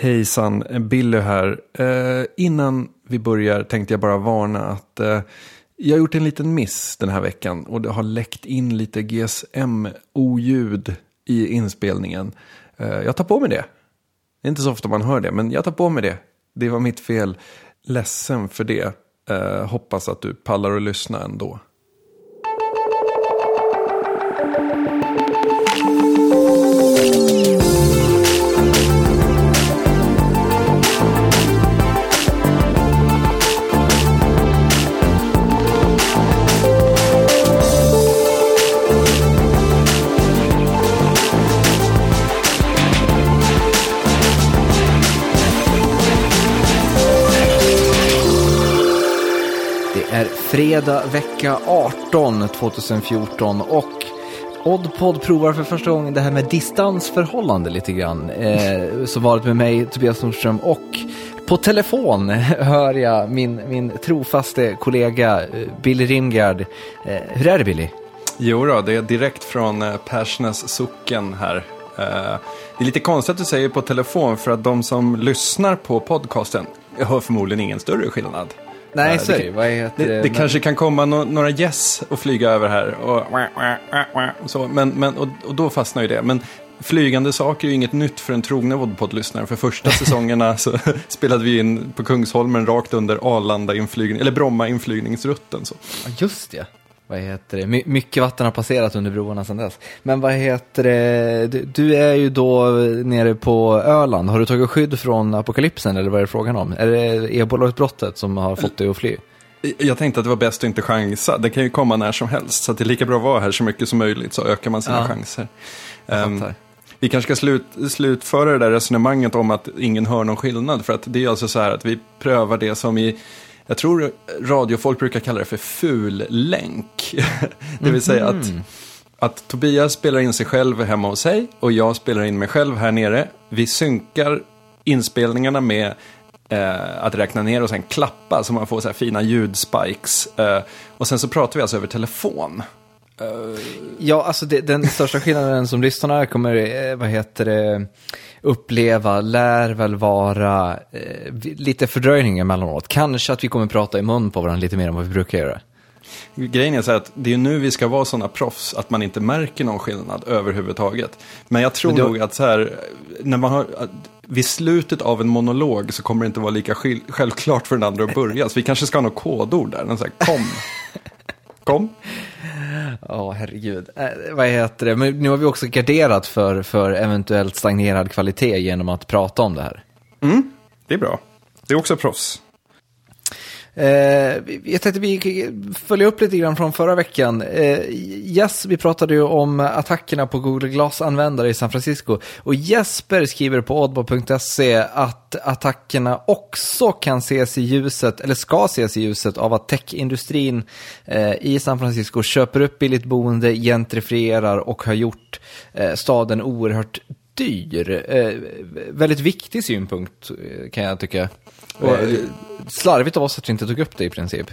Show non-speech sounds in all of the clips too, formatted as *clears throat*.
Hejsan, Billy här. Eh, innan vi börjar tänkte jag bara varna att eh, jag har gjort en liten miss den här veckan och det har läckt in lite GSM-oljud i inspelningen. Eh, jag tar på mig det. Det är inte så ofta man hör det, men jag tar på mig det. Det var mitt fel. Ledsen för det. Eh, hoppas att du pallar att lyssna ändå. Fredag vecka 18 2014 och Oddpod provar för första gången det här med distansförhållande lite grann. Eh, som varit med mig, Tobias Nordström och på telefon *laughs* hör jag min, min trofaste kollega eh, Billy Rimgard. Eh, hur är det Billy? Jo då, det är direkt från eh, Persnäs socken här. Eh, Det är lite konstigt att du säger på telefon för att de som lyssnar på podcasten hör förmodligen ingen större skillnad. Nej, så är det, det. Vad heter det, det kanske kan komma no några gäss och flyga över här och, och så, men, men, och, och då fastnar ju det. Men flygande saker är ju inget nytt för en trogna Vodpod-lyssnare. För första *laughs* säsongerna så *laughs* spelade vi in på Kungsholmen rakt under Arlanda inflygning, eller Bromma inflygningsrutten. Så. Just det. Vad heter det? My mycket vatten har passerat under broarna sedan dess. Men vad heter det? Du, du är ju då nere på Öland. Har du tagit skydd från apokalypsen eller vad är det frågan om? Är det ebolautbrottet som har fått dig att fly? Jag tänkte att det var bäst att inte chansa. Det kan ju komma när som helst. Så det är lika bra att vara här så mycket som möjligt så ökar man sina Ja. chanser. Fattar. Vi kanske ska slut, slutföra det där resonemanget om att ingen hör någon skillnad. För att det är alltså så här att vi prövar det som i, jag tror radiofolk brukar kalla det för fullänk. *laughs* det vill säga att, att Tobias spelar in sig själv hemma hos sig och jag spelar in mig själv här nere. Vi synkar inspelningarna med eh, att räkna ner och sen klappa så man får så här fina ljudspikes. Eh, och sen så pratar vi alltså över telefon. Ja, alltså det, den största skillnaden som lyssnarna kommer, eh, vad heter det, uppleva lär väl vara eh, lite fördröjning emellanåt. Kanske att vi kommer prata i mun på varandra lite mer än vad vi brukar göra. Grejen är så att det är nu vi ska vara sådana proffs att man inte märker någon skillnad överhuvudtaget. Men jag tror Men då- nog att så här, när man har, vid slutet av en monolog så kommer det inte vara lika skil- självklart för den andra att börja. Så vi kanske ska ha något kodord där, någon så här, kom. *laughs* Kom. Ja, herregud. Eh, vad heter det? Men nu har vi också garderat för, för eventuellt stagnerad kvalitet genom att prata om det här. Mm, det är bra. Det är också proffs. Eh, jag tänkte vi följa upp lite grann från förra veckan. Eh, yes, vi pratade ju om attackerna på Google Glass-användare i San Francisco. Och Jesper skriver på oddbo.se att attackerna också kan ses i ljuset, eller ska ses i ljuset av att techindustrin eh, i San Francisco köper upp billigt boende, gentrifierar och har gjort eh, staden oerhört dyr. Eh, väldigt viktig synpunkt eh, kan jag tycka. Och, slarvigt av oss att vi inte tog upp det i princip.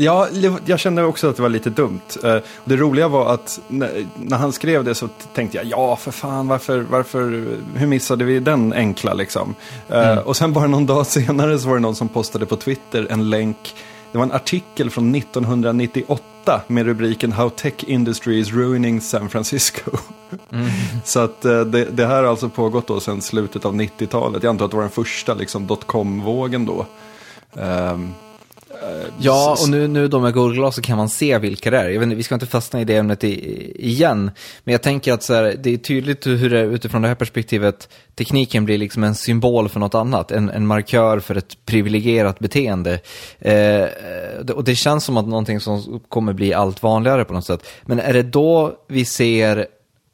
Ja, jag kände också att det var lite dumt. Eh, Det roliga var att när han skrev det så tänkte jag, ja för fan, varför, varför, hur missade vi den enkla liksom? Eh, Och sen bara någon dag *laughs* senare så var det någon som postade på Twitter en länk, det var en artikel från 1998 med rubriken How Tech Industry is Ruining San Francisco. Så att eh, det, det här har alltså pågått då sedan slutet av 90-talet. Jag antar att det var den första liksom dotcom-vågen då. Ehm, Ja, s- och nu, nu då med Google så kan man se vilka det är. Jag vet vi ska inte fastna i det ämnet i, igen, men jag tänker att så här, det är tydligt hur det utifrån det här perspektivet, tekniken blir liksom en symbol för något annat, en, en markör för ett privilegierat beteende. Eh, och det känns som att någonting som kommer bli allt vanligare på något sätt. Men är det då vi ser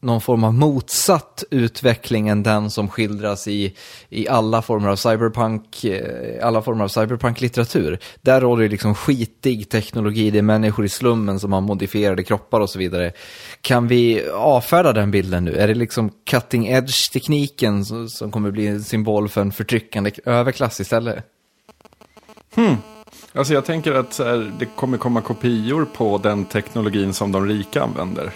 någon form av motsatt utveckling än den som skildras i, i alla former av cyberpunk, eh, alla former av cyberpunk-litteratur. Där råder det liksom skitig teknologi, det är människor i slummen som har modifierade kroppar och så vidare. Kan vi avfärda den bilden nu? Är det liksom cutting edge-tekniken som, som kommer bli en symbol för en förtryckande överklass istället? Hmm. Alltså jag tänker att här, det kommer komma kopior på den teknologin som de rika använder.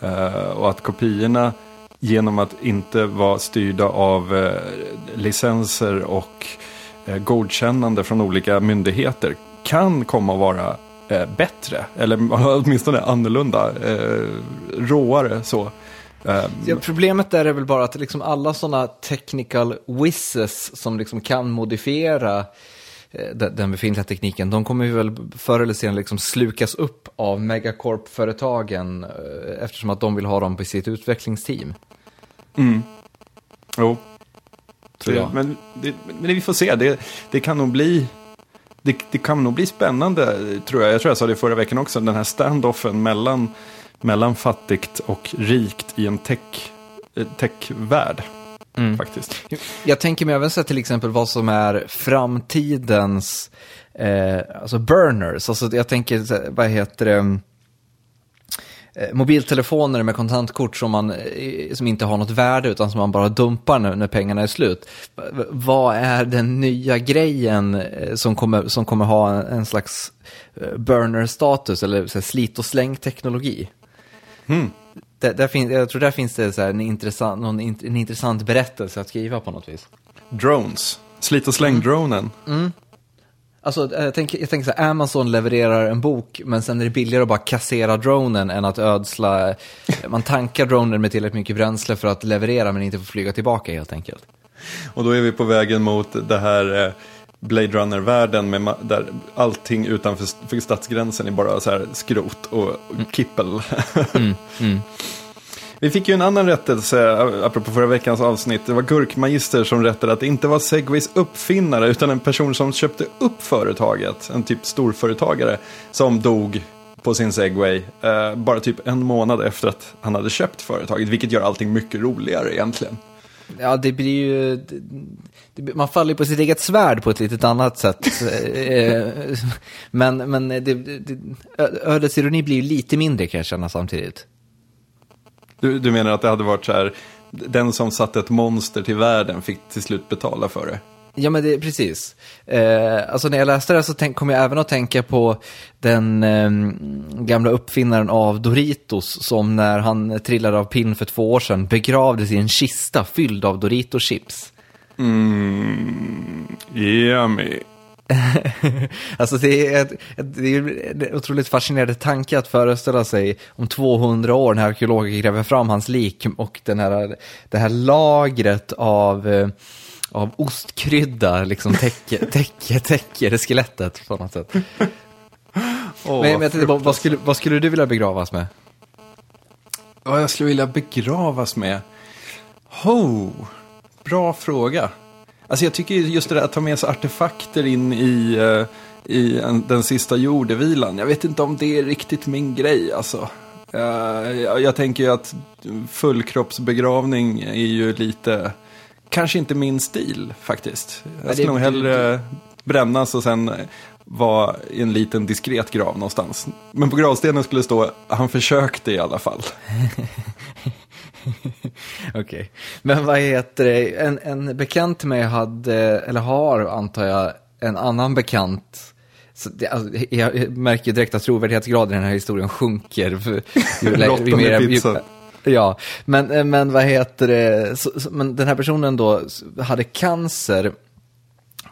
Eh, och att kopiorna genom att inte vara styrda av eh, licenser och eh, godkännande från olika myndigheter kan komma att vara bättre, eller *laughs* åtminstone annorlunda, råare så. Ja, problemet där är väl bara att liksom alla sådana technical whizzes som liksom kan modifiera eh, den, den befintliga tekniken, de kommer ju väl förr eller senare liksom slukas upp av megacorp-företagen eh, eftersom att de vill ha dem på sitt utvecklingsteam. mm. Jo, Tror det, jag. men, det, men vi får se, det, det kan nog bli det, det kan nog bli spännande, tror jag. Jag tror jag sa det förra veckan också, den här standoffen mellan, mellan fattigt och rikt i en tech, eh, techvärld. Mm. Faktiskt. Jag tänker mig även så här till exempel vad som är framtidens eh, alltså burners. Alltså jag tänker, vad heter det, eh, mobiltelefoner med kontantkort som, man, eh, som inte har något värde utan som man bara dumpar när, när pengarna är slut. Vad är den nya grejen eh, som kommer, som kommer ha en, slags burner-status eller så här, slit och släng-teknologi? Hmm. Där, där finns, jag tror där finns det så en, intressant, någon, en intressant berättelse att skriva på något vis. Drones, slit och släng-dronen. Alltså, jag tänker, jag tänker så här, Amazon levererar en bok, men sen är det billigare att bara kassera dronen än att ödsla, man tankar dronen med tillräckligt mycket bränsle för att leverera, men inte få flyga tillbaka helt enkelt. Och då är vi på vägen mot det här eh, Blade Runner-världen där allting utanför för stadsgränsen är bara så här skrot och kippel. *laughs* Vi fick ju en annan rättelse, apropå förra veckans avsnitt. Det var Gurkmagister som rättade att det inte var Segways uppfinnare, utan en person som köpte upp företaget, en typ storföretagare, som dog på sin Segway, eh, bara typ en månad efter att han hade köpt företaget, vilket gör allting mycket roligare egentligen. Ja, det blir ju, det, man faller på sitt eget svärd på ett litet annat sätt. *laughs* Eh, men men det, det, ödets ironi blir ju lite mindre kan jag känna samtidigt. Du, du menar att det hade varit så här, den som satte ett monster till världen fick till slut betala för det? Ja, men det precis. Eh, alltså när jag läste det så tänk, kom jag även att tänka på den eh, gamla uppfinnaren av Doritos som när han trillade av pinn för två år sedan begravdes i en kista fylld av Dorito-chips. Mm, yummy. *laughs* alltså det är, ett, ett, det är en otroligt fascinerande tanke att föreställa sig om 200 år när arkeologer gräver fram hans lik och den här, det här lagret av, eh, av ostkrydda liksom täcker, *laughs* täcker, täcker skelettet på något sätt. Åh, men, men tänkte, vad, skulle, vad skulle du vilja begravas med? Vad jag skulle vilja begravas med? Ho, bra fråga. Alltså jag tycker ju just det där att ta med sig artefakter in i, eh, i en, den sista jordevilan. Jag vet inte om det är riktigt min grej alltså. Eh, jag, jag tänker ju att fullkroppsbegravning är ju lite, kanske inte min stil faktiskt. Jag skulle nog hellre brännas och sen vara i en liten diskret grav någonstans. Men på gravstenen skulle det stå, han försökte i alla fall. *laughs* Okej. Men vad heter det, en, en bekant till mig hade, eller har antar jag, en annan bekant. Det, alltså, jag märker direkt att trovärdighetsgraden i den här historien sjunker. Ju, *laughs* lä- Råttan i pizzan. *laughs* Ja, men, eh, men vad heter det, så, så, men den här personen då hade cancer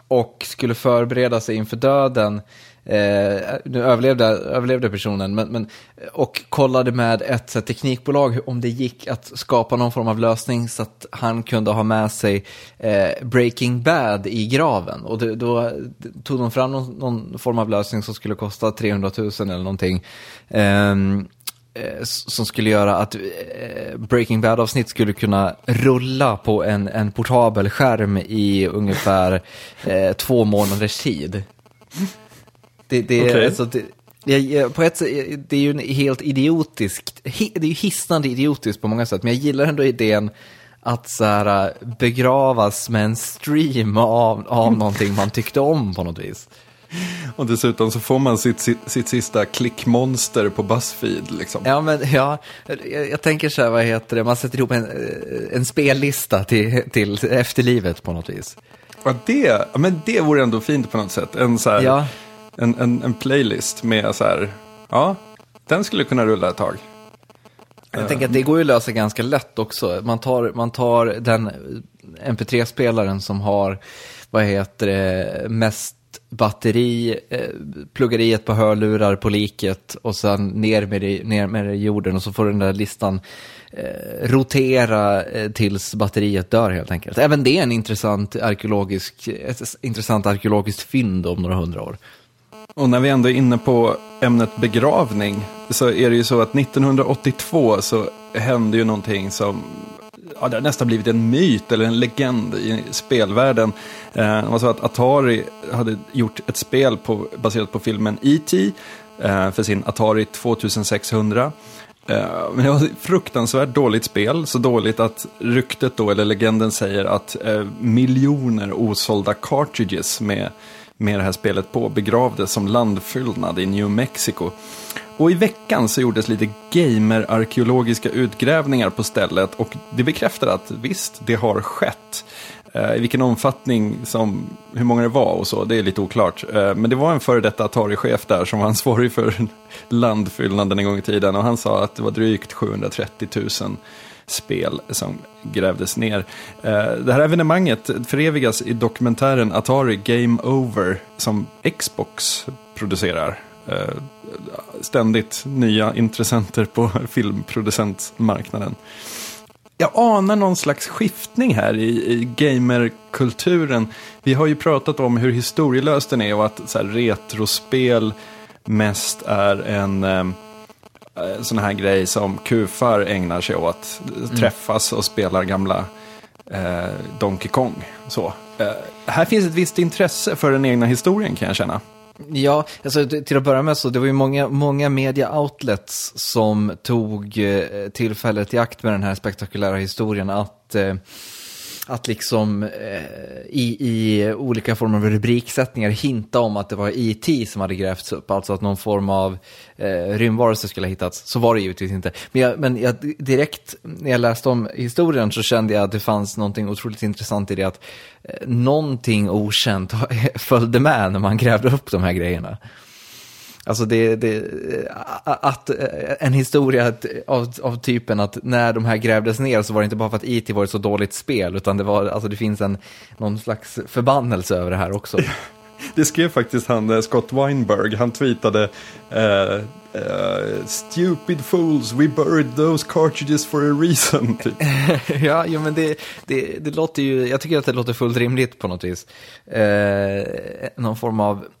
och skulle förbereda sig inför döden. Eh, nu överlevde, överlevde personen, men, men, och kollade med ett så här, teknikbolag om det gick att skapa någon form av lösning så att han kunde ha med sig eh, Breaking Bad i graven. Och det, då tog de fram någon, någon form av lösning som skulle kosta 300 000 eller någonting. Eh, som skulle göra att eh, Breaking Bad-avsnitt skulle kunna rulla på en, en portabel skärm i ungefär eh, två månaders tid. Det, det, är Okej. alltså, det, på ett sätt, det är ju en helt idiotiskt, det är ju hisnande idiotiskt på många sätt, men jag gillar ändå idén att så här, begravas med en stream av, av någonting man tyckte om på något vis. *laughs* Och dessutom så får man sitt, sitt, sitt sista klickmonster på Buzzfeed liksom. Ja, men ja, jag, jag tänker så här, vad heter det, man sätter ihop en, en spellista till, till efterlivet på något vis. Ja, det, men det vore ändå fint på något sätt. En, så här, Ja. en, en, en playlist med så här, ja, den skulle kunna rulla ett tag. Jag tänker att det går ju att lösa ganska lätt också. Man tar, man tar den MP3-spelaren som har, vad heter det, mest batteri, eh, pluggar i ett par hörlurar på liket och sen ner med, det, ner med det i jorden och så får den där listan eh, rotera eh, tills batteriet dör helt enkelt. Även det är en intressant arkeologisk, ett intressant arkeologiskt fynd om några hundra år. Och när vi ändå är inne på ämnet begravning så är det ju så att 1982 så hände ju någonting som ja, det har nästan blivit en myt eller en legend i spelvärlden. Eh, det var så att Atari hade gjort ett spel på, baserat på filmen E.T. Eh, för sin Atari 2600. Eh, men det var ett fruktansvärt dåligt spel, så dåligt att ryktet då, eller legenden säger att eh, miljoner osålda cartridges med med det här spelet på begravdes som landfyllnad i New Mexico. Och i veckan så gjordes lite gamer-arkeologiska utgrävningar på stället och det bekräftar att visst, det har skett. Eh, I vilken omfattning, som, hur många det var och så, det är lite oklart. Eh, men det var en före detta Atari-chef där som var ansvarig för *laughs* landfyllnaden en gång i tiden och han sa att det var drygt 730 000 spel som grävdes ner. Eh, det här evenemanget förevigas i dokumentären Atari Game Over som Xbox producerar. Eh, ständigt nya intressenter på *laughs* filmproducentmarknaden. Jag anar någon slags skiftning här i, i gamerkulturen. Vi har ju pratat om hur historielös den är och att så här, retrospel mest är en Eh, sån här grej som kufar ägnar sig åt. Mm. Träffas och spelar gamla eh, Donkey Kong. Så. Eh, här finns ett visst intresse för den egna historien kan jag känna. Ja, alltså, till att börja med så det var ju många, många media outlets som tog eh, tillfället i akt med den här spektakulära historien att eh, att liksom eh, i, i olika former av rubriksättningar hinta om att det var IT som hade grävts upp, alltså att någon form av eh, rymdvarelse skulle ha hittats. Så var det givetvis inte. Men, jag, men jag, direkt när jag läste om historien så kände jag att det fanns någonting otroligt intressant i det att eh, någonting okänt *laughs* följde med när man grävde upp de här grejerna. Alltså det, det, att en historia av, av typen att när de här grävdes ner så var det inte bara för att IT var ett så dåligt spel, utan det, var, alltså det finns en, någon slags förbannelse över det här också. *laughs* Det skrev faktiskt han, eh, Scott Weinberg, han tweetade uh, uh, Stupid fools, we buried those cartridges for a reason. *laughs* Typ. ja, jo, men det, det, det låter ju, jag tycker att det låter fullt rimligt på något vis. Uh, någon form av Eh,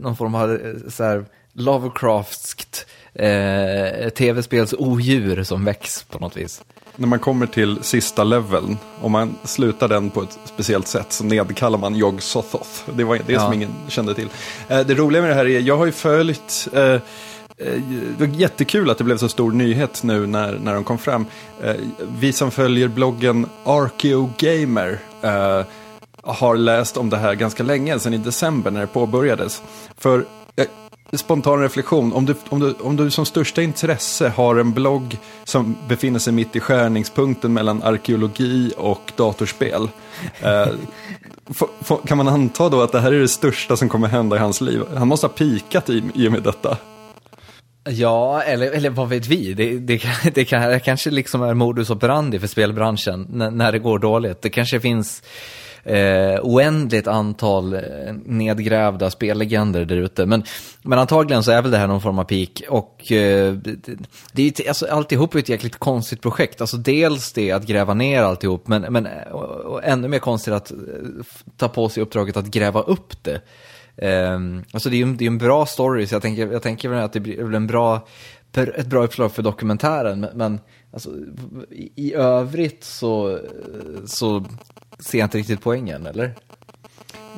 någon form av eh, så här, Lovecraftskt eh, tv-spels odjur som väcks på något vis. När man kommer till sista leveln, om man slutar den på ett speciellt sätt så nedkallar man Yog Sothoth. Det var det ja. som ingen kände till. Eh, det roliga med det här är, jag har ju följt eh, eh det var jättekul att det blev så stor nyhet nu när, när de kom fram. Vi som följer bloggen Archeo Gamer har läst om det här ganska länge, sedan i december när det påbörjades. För eh, spontan reflektion, om du, om, du, om du som största intresse har en blogg som befinner sig mitt i skärningspunkten mellan arkeologi och datorspel. Eh, *laughs* kan man anta då att det här är det största som kommer hända i hans liv? Han måste ha pikat i, i och med detta. Ja, eller, eller vad vet vi? Det, det, *laughs* det, kan, det kanske liksom är modus operandi för spelbranschen när, när det går dåligt. Det kanske finns eh, oändligt antal eh, nedgrävda spellegender där ute. Men, men antagligen så är väl det här någon form av peak. Och eh, det, det är ju, alltså, alltihop är ett jäkligt konstigt projekt. Alltså dels det att gräva ner alltihop, men, men och, och ännu mer konstigt att eh, ta på sig uppdraget att gräva upp det. Eh, alltså det är ju det är en bra story, så jag tänker, jag tänker att det blir en bra, ett bra uppslag för dokumentären. Men, men alltså, i, i övrigt så, så ser jag inte riktigt poängen, eller?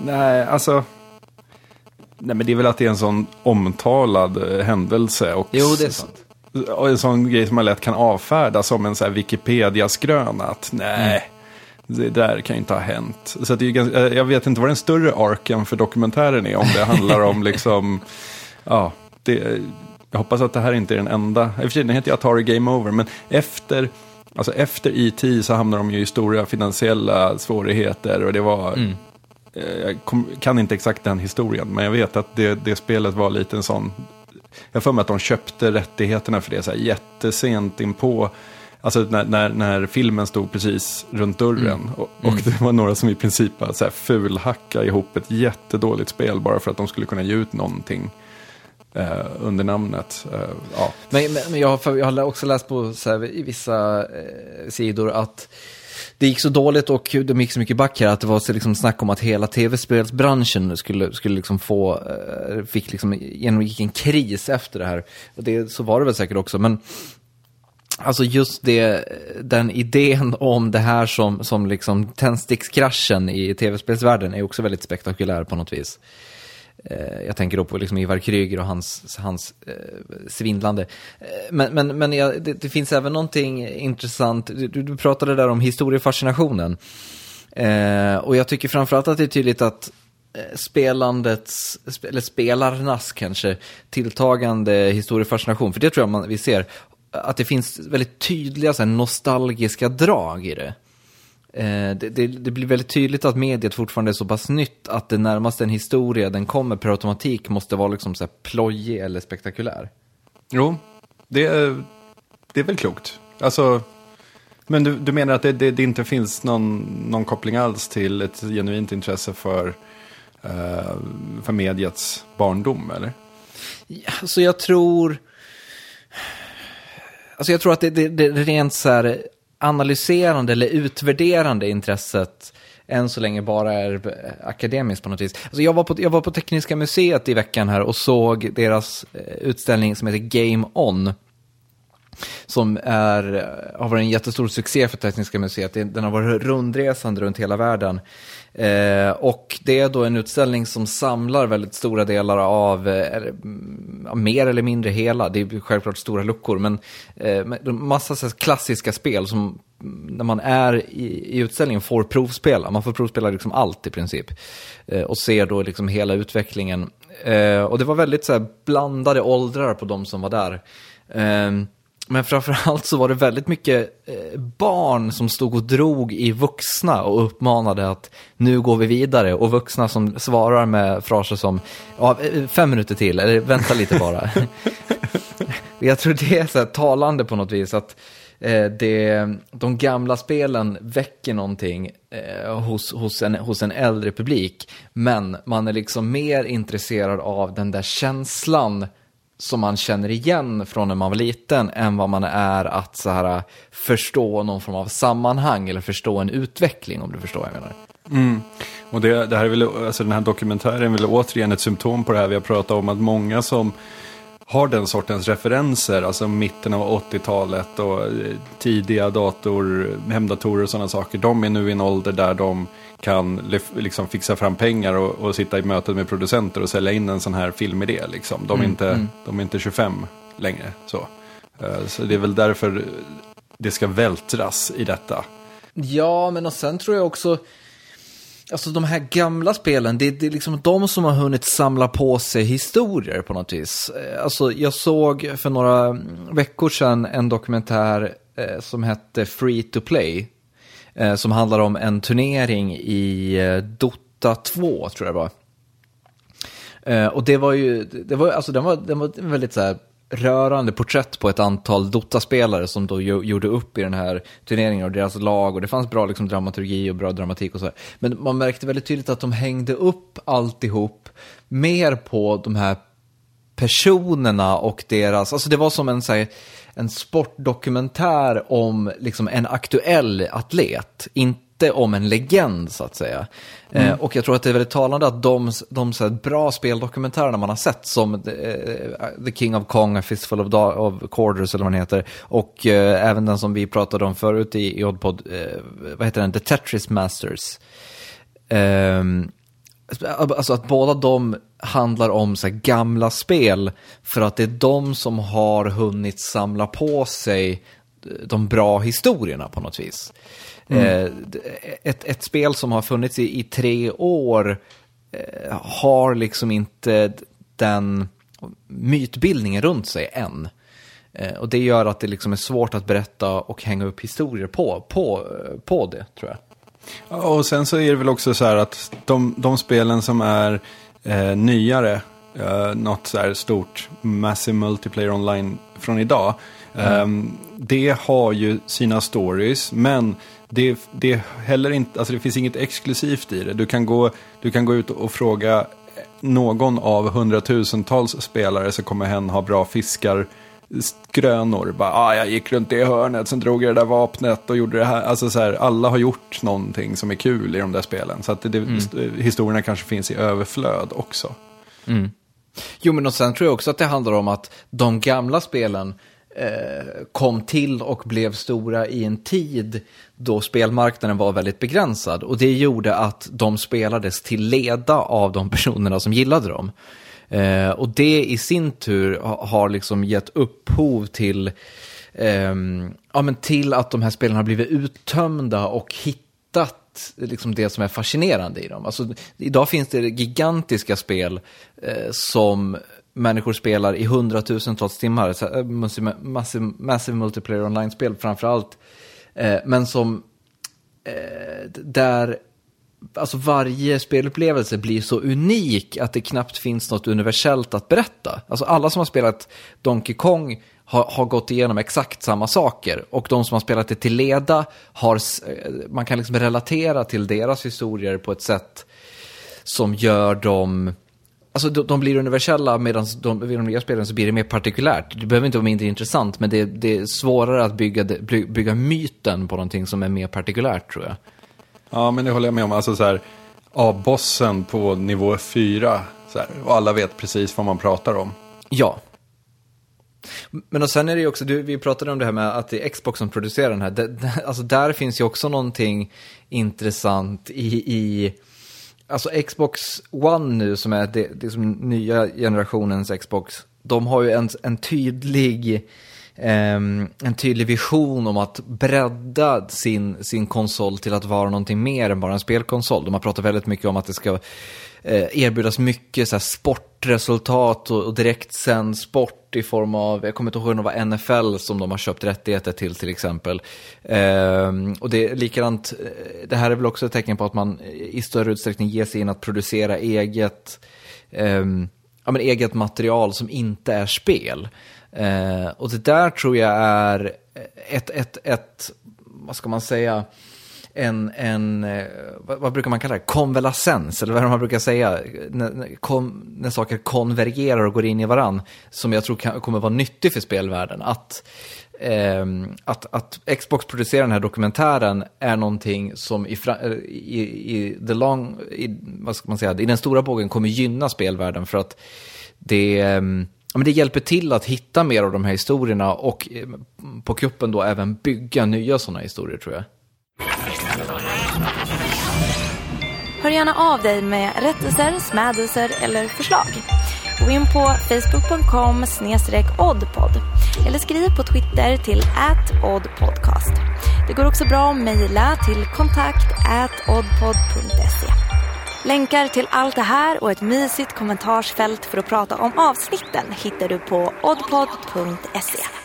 Nej, alltså... Nej, men det är väl att det är en sån omtalad eh, händelse. Och jo, det är sant. Och en sån grej som man lätt kan avfärda som en så här Wikipedia-skröna. Att nej, mm. det där kan ju inte ha hänt. Så det är ganska, eh, jag vet inte vad den större arken för dokumentären är. Om det handlar om *laughs* liksom, ja, det, jag hoppas att det här inte är den enda. I och för sig, den heter ju Atari Game Over, men efter Alltså efter IT så hamnar de ju i stora finansiella svårigheter och det var... Mm. Eh, jag kan inte exakt den historien, men jag vet att det, det spelet var lite en sån jag får mig att de köpte rättigheterna för det så här jättesent in på Alltså när, när, när filmen stod precis runt dörren. Mm. Och, och mm. det var några som i princip bara så här fulhacka ihop ett jättedåligt spel bara för att de skulle kunna ge ut någonting eh, under namnet. Eh, ja. Men, men, men jag, har, jag har också läst på så här, i vissa eh, sidor att det gick så dåligt och de gick så mycket back här att det var så liksom snack om att hela tv-spelsbranschen skulle, skulle liksom få, eh, fick liksom, genomgick en kris efter det här. Och det, så var det väl säkert också, men Alltså just det, den idén om det här som, som liksom tändstickskraschen i tv-spelsvärlden är också väldigt spektakulär på något vis. Eh, jag tänker då på liksom Ivar Kryger och hans, hans eh, svindlande. Eh, men, men, men ja, det, det, finns även någonting intressant. Du, du pratade där om historiefascinationen. Eh, och jag tycker framförallt att det är tydligt att eh, spelandets, eller spelarnas kanske, tilltagande historiefascination, för det tror jag man, vi ser, att det finns väldigt tydliga så här, nostalgiska drag i det. Eh, det, det, det, blir väldigt tydligt att mediet fortfarande är så pass nytt att det närmaste en historia den kommer per automatik måste vara liksom så här plojig eller spektakulär. Jo, det, är, det är väl klokt. Alltså, men du, du menar att det, det, det, inte finns någon, någon koppling alls till ett genuint intresse för, uh, för mediets barndom, eller? Ja, alltså jag tror... Alltså jag tror att det, det, det rent så här analyserande eller utvärderande intresset än så länge bara är eh, akademiskt på något vis. Alltså jag, var på, jag var på Tekniska museet i veckan här och såg deras eh, utställning som heter Game On. Som är, eh, har varit en jättestor succé för Tekniska museet. Den har varit rundresande runt hela världen. Eh, och det är då en utställning som samlar väldigt stora delar av, eh, mm, mer eller mindre hela, det är självklart stora luckor, men eh, massa så klassiska spel som mm, när man är i, i, utställningen får provspela. Man får provspela liksom allt i princip. Eh, och ser då liksom hela utvecklingen. Eh, och det var väldigt så här, blandade åldrar på de som var där. Ehm, men framförallt så var det väldigt mycket eh, barn som stod och drog i vuxna och uppmanade att nu går vi vidare. Och vuxna som svarar med fraser som ja, eh, fem minuter till, eller vänta lite bara. *laughs* Jag tror det är så här talande på något vis att eh, det, de gamla spelen väcker någonting eh, hos, hos, en, hos en äldre publik. Men man är liksom mer intresserad av den där känslan som man känner igen från när man var liten än vad man är att så här, äh, förstå någon form av sammanhang eller förstå en utveckling om du förstår vad jag menar. Mm. Och det, det här är väl, alltså den här dokumentären är väl återigen ett symptom på det här vi har pratat om att många som har den sortens referenser, alltså mitten av 80-talet och eh, tidiga dator, hemdatorer och sådana saker, de är nu i en ålder där de kan liksom fixa fram pengar och, och, sitta i mötet med producenter och sälja in en sån här filmidé. Liksom. De, är mm, inte, mm. de är inte 25 längre. Så. Uh, så det är väl därför det ska vältras i detta. Ja, men och sen tror jag också, alltså de här gamla spelen, det, det är liksom de som har hunnit samla på sig historier på något vis. Eh, alltså jag såg för några veckor sedan en dokumentär eh, som hette Free to Play eh, som handlar om en turnering i eh, Dota 2, tror jag det var. Eh, och det var ju, det var, alltså den var, den var väldigt så här rörande porträtt på ett antal Dota-spelare som då gjorde upp i den här turneringen och deras lag och det fanns bra liksom, dramaturgi och bra dramatik och så. Här. Men man märkte väldigt tydligt att de hängde upp alltihop mer på de här personerna och deras, alltså det var som en så här, en sportdokumentär om liksom en aktuell atlet, inte om en legend så att säga. Eh, mm. Eh, och jag tror att det är väldigt talande att de, de så bra speldokumentärerna man har sett, som eh, The King of Kong, A Fistful of, of Quarters eller vad den heter, och eh, även den som vi pratade om förut i, i Oddpod, eh, vad heter den, The Tetris Masters. Um, Alltså att båda de handlar om så gamla spel för att det är de som har hunnit samla på sig de bra historierna på något vis. Mm. Eh, ett, ett spel som har funnits i, i tre år eh, har liksom inte den mytbildningen runt sig än. Eh, och det gör att det liksom är svårt att berätta och hänga upp historier på, på, på det, tror jag. Och sen så är det väl också så här att de, de spelen som är eh, nyare uh, något så här stort Massive Multiplayer Online från idag. Mm. Um, det har ju sina stories, men det, det, heller inte, alltså det finns inget exklusivt i det. Du kan gå, du kan gå ut och fråga någon av hundratusentals spelare som kommer hem ha bra fiskar grönor. Bara, ah, jag gick runt det hörnet, sen drog jag det där vapnet och gjorde det här. Alltså så här, alla har gjort någonting som är kul i de där spelen. Så att det, mm. historierna kanske finns i överflöd också. Mm. Jo, men och sen tror jag också att det handlar om att de gamla spelen Eh, kom till och blev stora i en tid då spelmarknaden var väldigt begränsad. Och det gjorde att de spelades till leda av de personerna som gillade dem. Eh, och det i sin tur har liksom gett upphov till, eh, ja, men till att de här spelen har blivit uttömda och hittat liksom det som är fascinerande i dem. Alltså, idag finns det gigantiska spel eh, som människor spelar i hundratusentals timmar. Så, eh, äh, massive, massive multiplayer online-spel framför allt. Eh, men som eh, där alltså varje spelupplevelse blir så unik att det knappt finns något universellt att berätta. Alltså alla som har spelat Donkey Kong har, har gått igenom exakt samma saker och de som har spelat det till leda har, eh, man kan liksom relatera till deras historier på ett sätt som gör dem Alltså de, de blir universella medan de, vid de nya spelen så blir det mer partikulärt. Det behöver inte vara mindre intressant men det, det är svårare att bygga, bygga myten på någonting som är mer partikulärt tror jag. Ja, men det håller jag med om. Alltså så här, A-bossen på nivå 4. Så här, och alla vet precis vad man pratar om. Ja. Men och sen är det ju också, du, vi pratade om det här med att det är Xbox som producerar den här. Det, alltså där finns ju också någonting intressant i, i alltså Xbox One nu som är det, det som nya generationens Xbox. De har ju en, en tydlig ehm, en tydlig vision om att bredda sin, sin konsol till att vara någonting mer än bara en spelkonsol. De har pratat väldigt mycket om att det ska Eh, erbjudas mycket så här, sportresultat och, och direkt sen sport i form av, jag kommer inte ihåg om det var NFL som de har köpt rättigheter till till exempel. Ehm, och det är likadant, eh, det här är väl också ett tecken på att man i större utsträckning ger sig in att producera eget, ehm, ja, men eget material som inte är spel. Eh, och det där tror jag är ett, ett, ett vad ska man säga, en, en eh, vad, vad, brukar man kalla det, konvalescens, eller vad är det man brukar säga, när, kom, när saker konvergerar och går in i varann, som jag tror kan, kommer vara nyttig för spelvärlden. Att, eh, att, att Xbox producerar den här dokumentären är någonting som i, eh, i, i, the long, i, vad ska man säga, i den stora bågen kommer gynna spelvärlden för att det eh, men det hjälper till att hitta mer av de här historierna och eh, på kuppen då även bygga nya sådana historier tror jag. Hör gärna av dig med rättelser, smädelser eller förslag. Gå in på facebook.com oddpod eller skriv på Twitter till oddpodcast. Det går också bra att mejla till kontakt oddpod.se. Länkar till allt det här och ett mysigt kommentarsfält för att prata om avsnitten hittar du på oddpod.se.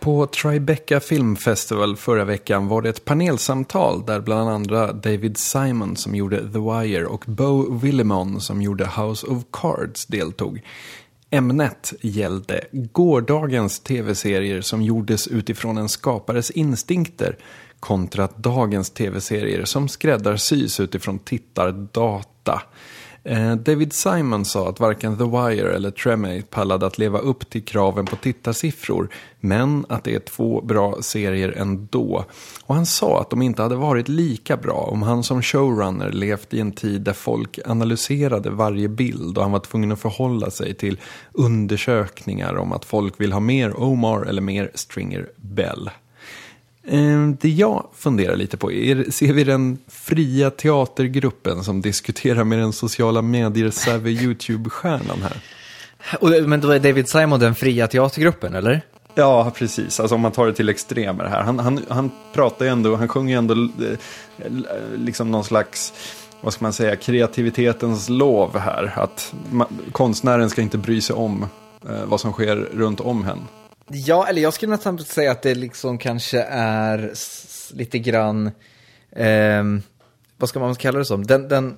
På Tribeca Film Festival förra veckan var det ett panelsamtal där bland andra David Simon som gjorde The Wire och Bo Willimon som gjorde House of Cards deltog. Ämnet gällde gårdagens tv-serier som gjordes utifrån en skapares instinkter kontra dagens tv-serier som skräddarsys utifrån tittardata. Eh, David Simon sa att varken The Wire eller Treme pallade att leva upp till kraven på tittarsiffror, men att det är två bra serier ändå. Och han sa att de inte hade varit lika bra om han som showrunner levt i en tid där folk analyserade varje bild och han var tvungen att förhålla sig till undersökningar om att folk vill ha mer Omar eller mer Stringer Bell. Ehm, det jag funderar lite på är, ser vi den fria teatergruppen som diskuterar med den sociala medier-savvy YouTube-stjärnan här? Men då är David Simon den fria teatergruppen, eller? Ja, precis. Alltså om man tar det till extremer här. Han, han, han pratar ju ändå, han sjunger ju ändå eh, liksom någon slags, vad ska man säga, kreativitetens lov här. Att konstnären ska inte bry sig om eh, vad som sker runt om henne. Ja, eller jag skulle nästan säga att det liksom kanske är lite grann eh, vad ska man kalla det som? Den, den,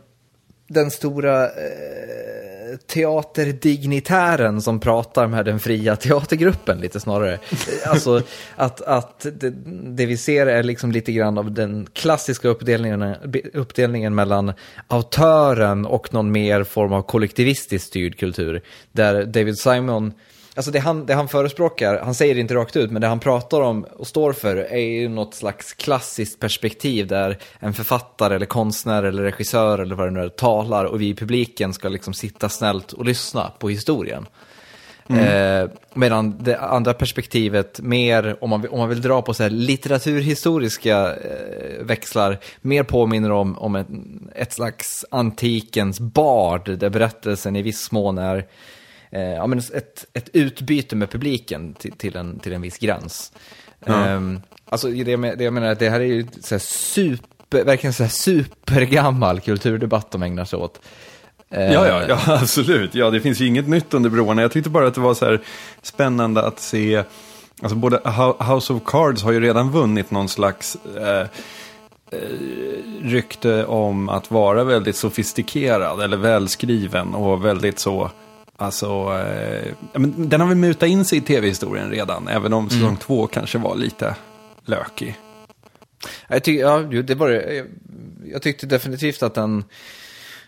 den stora eh, teaterdignitären som pratar med den fria teatergruppen lite snarare. *laughs* Alltså att, att det, det, vi ser är liksom lite grann av den klassiska uppdelningen, uppdelningen mellan autören och någon mer form av kollektivistiskt styrd kultur. Där David Simon Alltså det han, det han förespråkar, han säger det inte rakt ut, men det han pratar om och står för är ju något slags klassiskt perspektiv där en författare eller konstnär eller regissör eller vad det nu är talar och vi i publiken ska liksom sitta snällt och lyssna på historien. Mm. Eh, medan det andra perspektivet, mer om man, om man vill dra på så här litteraturhistoriska eh, växlar, mer påminner om, om ett, ett slags antikens bard, där berättelsen i viss mån är ja, men ett, ett utbyte med publiken till, till, en, till en viss gräns. Ja. Eh, alltså det, det jag menar är att det här är ju så super, verkligen så här supergammal kulturdebatt de ägnar sig åt. Eh, ja, ja, ja, *laughs* absolut. Ja, det finns ju inget nytt under broarna. Jag tyckte bara att det var så här spännande att se, alltså både House of Cards har ju redan vunnit någon slags eh, eh rykte om att vara väldigt sofistikerad eller välskriven och väldigt så Alltså, eh, den har väl mutat in sig i tv-historien redan, även om säsong mm. två kanske var lite lökig. Jag, tyck, ja, det var jag, jag tyckte definitivt att den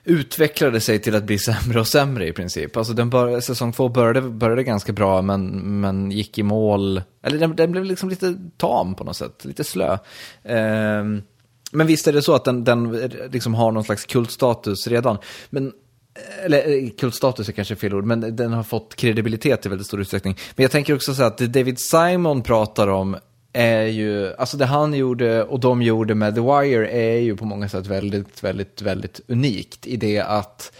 utvecklade sig till att bli sämre och sämre i princip. Alltså den bör, säsong två började, började ganska bra men, men gick i mål, eller den, den blev liksom lite tam på något sätt, lite slö. Eh, men visst är det så att den, den liksom har någon slags kultstatus redan. Men eller eh, kultstatus är kanske fel ord, men den har fått kredibilitet i väldigt stor utsträckning. Men jag tänker också så att det David Simon pratar om är ju, alltså det han gjorde och de gjorde med The Wire är ju på många sätt väldigt, väldigt, väldigt unikt i det att,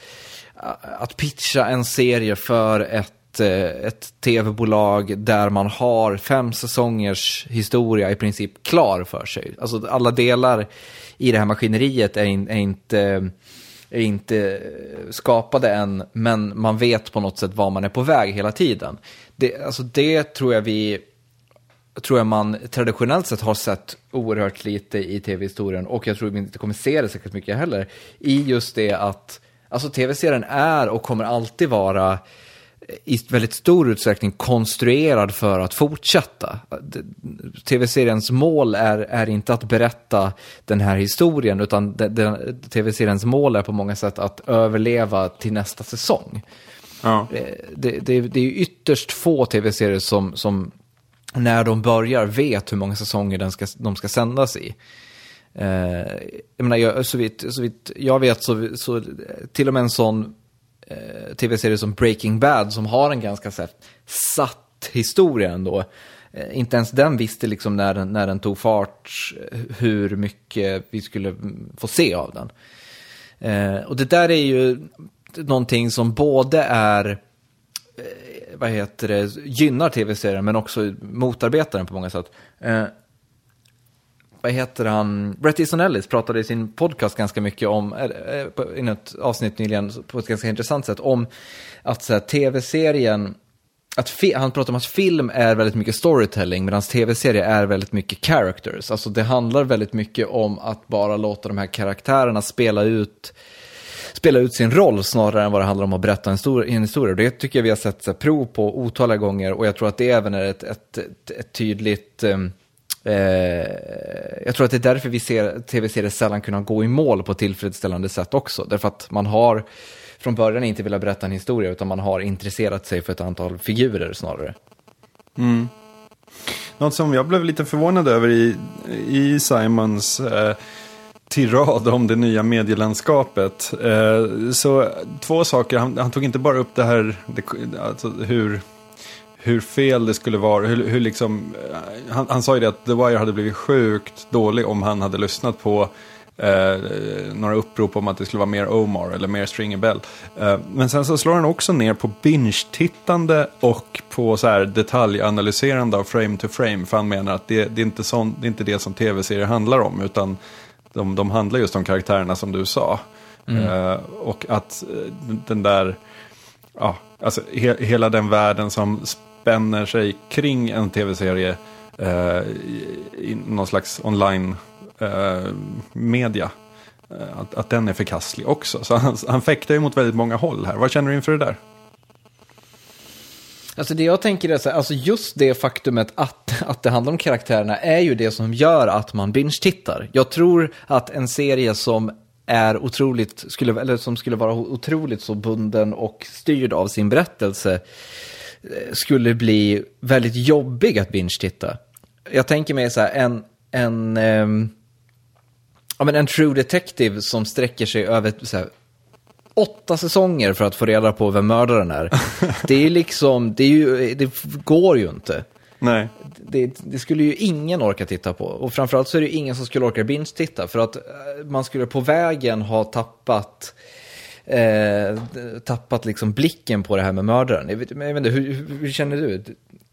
att pitcha en serie för ett eh, ett tv-bolag där man har fem säsongers historia i princip klar för sig. Alltså alla delar i det här maskineriet är, in, är inte är inte skapade än, men man vet på något sätt var man är på väg hela tiden. Det, alltså det tror jag vi tror jag man traditionellt sett har sett oerhört lite i tv-historien och jag tror vi inte kommer se det särskilt mycket heller. I just det att alltså tv-serien är och kommer alltid vara i väldigt stor utsträckning konstruerad för att fortsätta. Tv-seriens mål är, är inte att berätta den här historien, utan tv-seriens mål är på många sätt att överleva till nästa säsong. Ja. Eh, det, det, det är ytterst få tv-serier som, som när de börjar vet hur många säsonger den ska, de ska sändas i. Eh, jag menar, jag, så, vitt, så vitt jag vet så, så till och med en sån eh, tv-serier som Breaking Bad som har en ganska så här, satt historia ändå. Eh, inte ens den visste liksom när den, när den tog fart hur mycket vi skulle få se av den. Eh, och det där är ju någonting som både är eh, vad heter det, gynnar tv-serien men också motarbetar den på många sätt. Eh, vad heter han, Bret Easton Ellis pratade i sin podcast ganska mycket om, eh, eh, i ett avsnitt nyligen på ett ganska intressant sätt, om att tv-serien, att han pratar om att film är väldigt mycket storytelling medan tv-serie är väldigt mycket characters. Alltså det handlar väldigt mycket om att bara låta de här karaktärerna spela ut spela ut sin roll snarare än vad det handlar om att berätta en, stor, en historia. Det tycker jag vi har sett så, prov på otaliga gånger och jag tror att det även är ett, ett, ett, ett tydligt um, Eh, jag tror att det är därför vi ser tv-serier sällan kunna gå i mål på tillfredsställande sätt också. Därför att man har från början inte velat berätta en historia utan man har intresserat sig för ett antal figurer snarare. Mm. Något som jag blev lite förvånad över i, i Simons eh, tirad om det nya medielandskapet. Eh, så två saker, han, han, tog inte bara upp det här, det, alltså hur hur fel det skulle vara. Hur, hur liksom, eh, han, han sa ju det att The Wire hade blivit sjukt dålig om han hade lyssnat på eh, några upprop om att det skulle vara mer Omar eller mer Stringer Bell. Eh, men sen så slår han också ner på binge-tittande och på så här detaljanalyserande av frame to frame. För han menar att det, det, är, inte sån, det är inte det som tv-serier handlar om. Utan de, de handlar just om karaktärerna som du sa. Mm. Eh, och att eh, den där, ja, alltså he, hela den världen som spänner sig kring en tv-serie eh, i någon slags online eh, media. Eh, att, att den är förkastlig också. Så han, han fäktar ju mot väldigt många håll här. Vad känner du inför det där? Alltså det jag tänker är så här, alltså just det faktumet att, att det handlar om karaktärerna är ju det som gör att man binge-tittar. Jag tror att en serie som är otroligt, skulle, eller som skulle vara otroligt så bunden och styrd av sin berättelse eh, skulle bli väldigt jobbig att binge-titta. Jag tänker mig så här, en, en, um, ja, men en true detective som sträcker sig över så här, åtta säsonger för att få reda på vem mördaren är. *laughs* Det är liksom, det, är ju, det går ju inte. Nej. Det, det, skulle ju ingen orka titta på. Och framförallt så är det ju ingen som skulle orka binge-titta. För att eh, man skulle på vägen ha tappat eh, tappat liksom blicken på det här med mördaren. Jag vet, jag vet inte, hur, hur, känner du?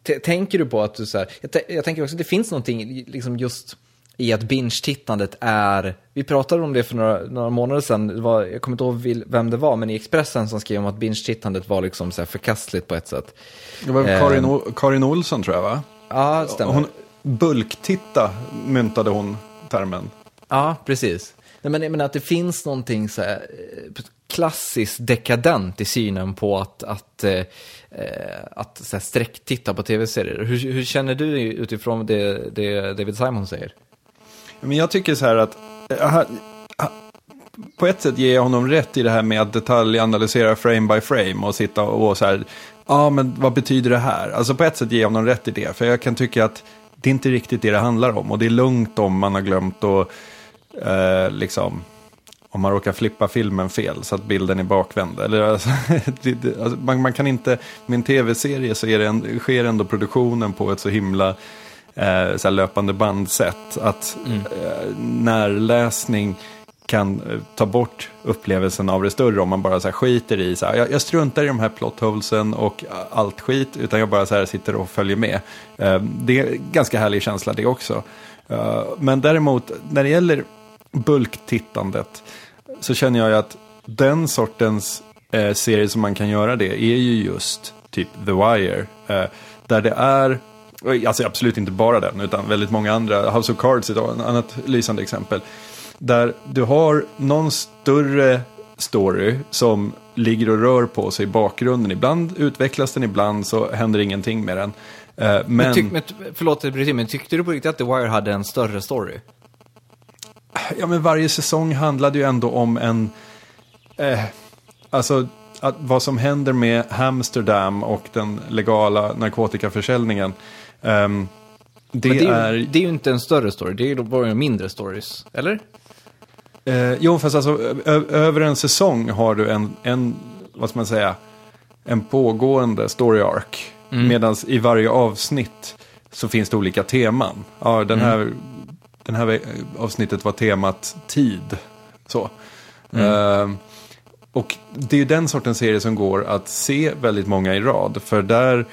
T tänker du på att du så här, jag, jag, tänker också att det finns någonting liksom just i att binge-tittandet är, vi pratade om det för några, några månader sedan, var, jag kommer inte ihåg vem det var, men i Expressen som skrev om att binge-tittandet var liksom så här förkastligt på ett sätt. Det var eh, Karin, Karin Olsson tror jag va? Ja, det stämmer. Hon, bulktitta myntade hon termen. Ja, precis. Nej, men, men att det finns någonting så här, eh, klassiskt dekadent i synen på att, att, eh, eh, att så här, sträcktitta på tv-serier. Hur, hur, känner du utifrån det, det David Simon säger? Men jag tycker så här att, äh, på ett sätt ger jag honom rätt i det här med att detaljanalysera frame by frame och sitta och så här, ja ah, men vad betyder det här? Alltså på ett sätt ger jag honom rätt i det, för jag kan tycka att det är inte riktigt det det handlar om. Och det är lugnt om man har glömt att, eh, liksom, om man råkar flippa filmen fel så att bilden är bakvänd. Eller, alltså, *laughs* det, alltså, man, man, kan inte, med en tv-serie så är det en, sker ändå produktionen på ett så himla eh, så löpande bandsätt. Att mm. eh, närläsning kan eh, ta bort upplevelsen av det större om man bara så skiter i, så här, jag, jag struntar i de här plotholesen och allt skit, utan jag bara så här sitter och följer med. Eh, det är en ganska härlig känsla det också. Eh, men däremot, när det gäller bulktittandet, så känner jag ju att den sortens eh, serie som man kan göra det är ju just typ The Wire. Eh, där det är Alltså absolut inte bara den, utan väldigt många andra. House of Cards är ett annat lysande exempel. Där du har någon större story som ligger och rör på sig i bakgrunden. Ibland utvecklas den, ibland så händer ingenting med den. Eh, men... men, tyck, men förlåt, men tyckte du på riktigt att The Wire hade en större story? Ja, men varje säsong handlade ju ändå om en... Eh, alltså, att, vad som händer med Amsterdam och den legala narkotikaförsäljningen. Um, det, det, är, är, det är ju inte en större story, det är ju bara mindre stories, eller? Eh, jo, fast alltså över en säsong har du en, en, vad ska man säga, en pågående story arc. Mm. Medan i varje avsnitt så finns det olika teman. Ja, den här, mm. Den här avsnittet var temat tid. Så. Mm. Uh, och det är ju den sortens serie som går att se väldigt många i rad. För där,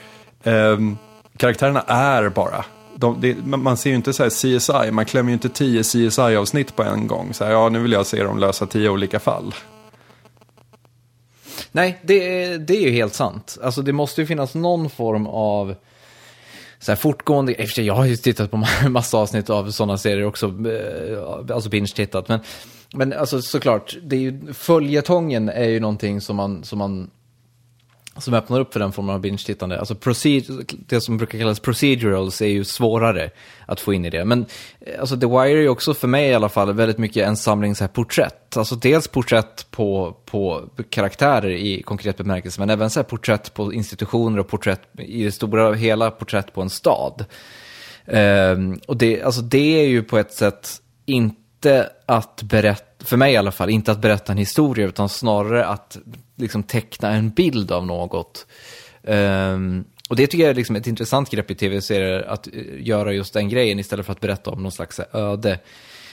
um, karaktärerna är bara. De, det, man ser ju inte så här CSI, man klämmer ju inte tio CSI-avsnitt på en gång. Så här, ja, nu vill jag se dem lösa tio olika fall. Nej, det, det är ju helt sant. Alltså det måste ju finnas någon form av så här fortgående, jag har ju tittat på *laughs* massa avsnitt av sådana serier också, eh, alltså binge-tittat, men, men alltså såklart, det är ju, följetongen är ju någonting som man, som man som öppnar upp för den formen av binge-tittande. Alltså det som brukar kallas procedurals är ju svårare att få in i det. Men eh, alltså The Wire är ju också för mig i alla fall väldigt mycket en samling så här porträtt. Alltså dels porträtt på, på karaktärer i konkret bemärkelse, men även så här porträtt på institutioner och porträtt i det stora hela porträtt på en stad. Um, och det, alltså det är ju på ett sätt inte att berätta för mig i alla fall, inte att berätta en historia utan snarare att liksom teckna en bild av något. Um, och det tycker jag är liksom ett intressant grepp i tv-serier, att eh, göra just den grejen istället för att berätta om någon slags eh, öde,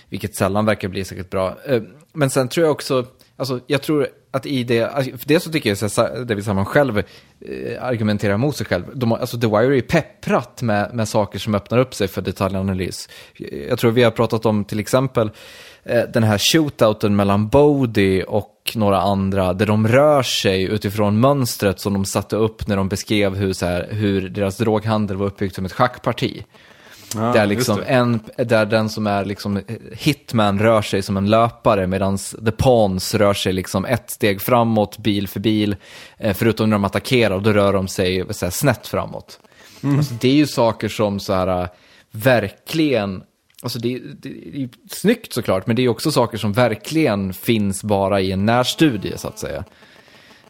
vilket sällan verkar bli särskilt bra. Ehm, men sen tror jag också, alltså jag tror att i det, alltså, för det så tycker jag att David Simon själv eh, argumenterar mot sig själv. De, alltså The Wire är pepprat med, med saker som öppnar upp sig för detaljanalys. Jag tror vi har pratat om till exempel Eh, den här shootouten mellan Bodie och några andra, där de rör sig utifrån mönstret som de satte upp när de beskrev hur, så här, hur deras droghandel var uppbyggt som ett schackparti. Ja, där, liksom en, där den som är liksom hitman rör sig som en löpare medan the pawns rör sig liksom ett steg framåt bil för bil. Eh, förutom när de attackerar, då rör de sig så här, snett framåt. Alltså, det är ju saker som så här verkligen, alltså det, det, det är snyggt såklart, men det är också saker som verkligen finns bara i en närstudie så att säga.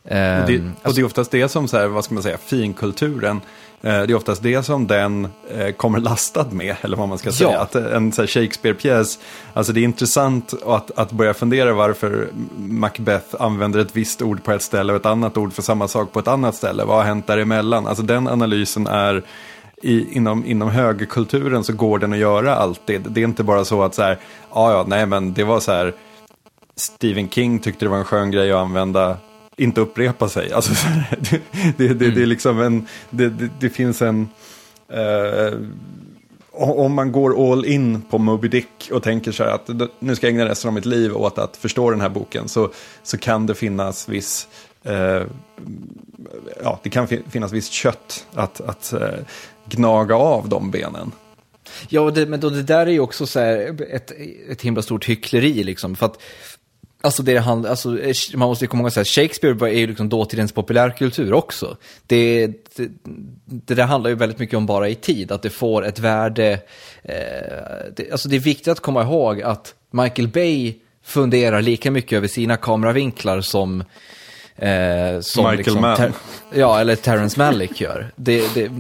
Och det, Ehm, och det är oftast det som, så här, vad ska man säga, finkulturen, eh, det är oftast det som den eh, kommer lastad med, *laughs* eller vad man ska säga. Ja. Att eh, en Shakespeare-pjäs, alltså det är intressant att, att börja fundera varför Macbeth använder ett visst ord på ett ställe och ett annat ord för samma sak på ett annat ställe. Vad har hänt däremellan? Alltså den analysen är i, inom, inom högerkulturen så går den att göra alltid. Det är inte bara så att så här, ja ja, nej men det var så här, Stephen King tyckte det var en skön grej att använda, inte upprepa sig. Alltså, *laughs* det, det, det, det är liksom en, det, finns en, eh, om man går all in på Moby Dick och tänker så här att nu ska jag ägna resten av mitt liv åt att förstå den här boken så, så kan det finnas viss, eh, ja det kan fi- finnas visst kött att, att eh, gnaga av de benen. Ja, det, men då, det där är ju också så här ett, ett himla stort hyckleri liksom. För att, alltså det handlar, alltså, eh, man måste ju komma ihåg att Shakespeare var- är ju liksom dåtidens populärkultur också. Det, det, det där handlar ju väldigt mycket om bara i tid, att det får ett värde. Eh, det, alltså det är viktigt att komma ihåg att Michael Bay funderar lika mycket över sina kameravinklar som Eh, som Michael Mann. Ter- ja, eller Terrence Malick gör. Det, det,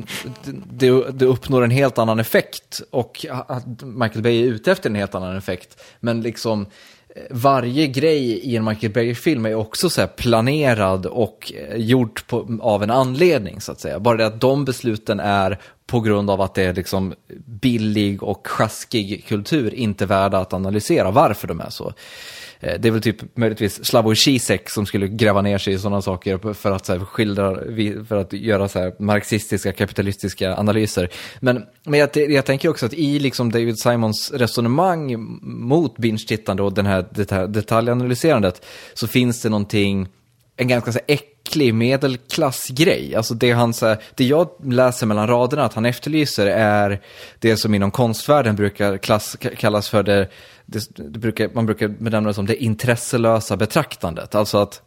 det, det uppnår en helt annan effekt och att Michael Bay är ute efter en helt annan effekt. Men liksom varje grej i en Michael Bay-film är också så här planerad och eh, gjort på, av en anledning så att säga. Bara det att de besluten är på grund av att det är liksom billig och sjaskig kultur inte värda att analysera varför de är så. Eh, det är väl typ möjligtvis Slavoj Zizek som skulle gräva ner sig i sådana saker för att, så här, skildra, för att göra så här, marxistiska, kapitalistiska analyser. Men, men jag, jag tänker också att i liksom David Simons resonemang mot binge-tittande och den här deta- detaljanalyserandet så finns det någonting, en ganska så här, äcklig medelklassgrej. Alltså det, han, så här, det jag läser mellan raderna att han efterlyser är det som inom konstvärlden brukar klass, kallas för det, det, det brukar, man brukar benämna det som det intresselösa betraktandet. Alltså att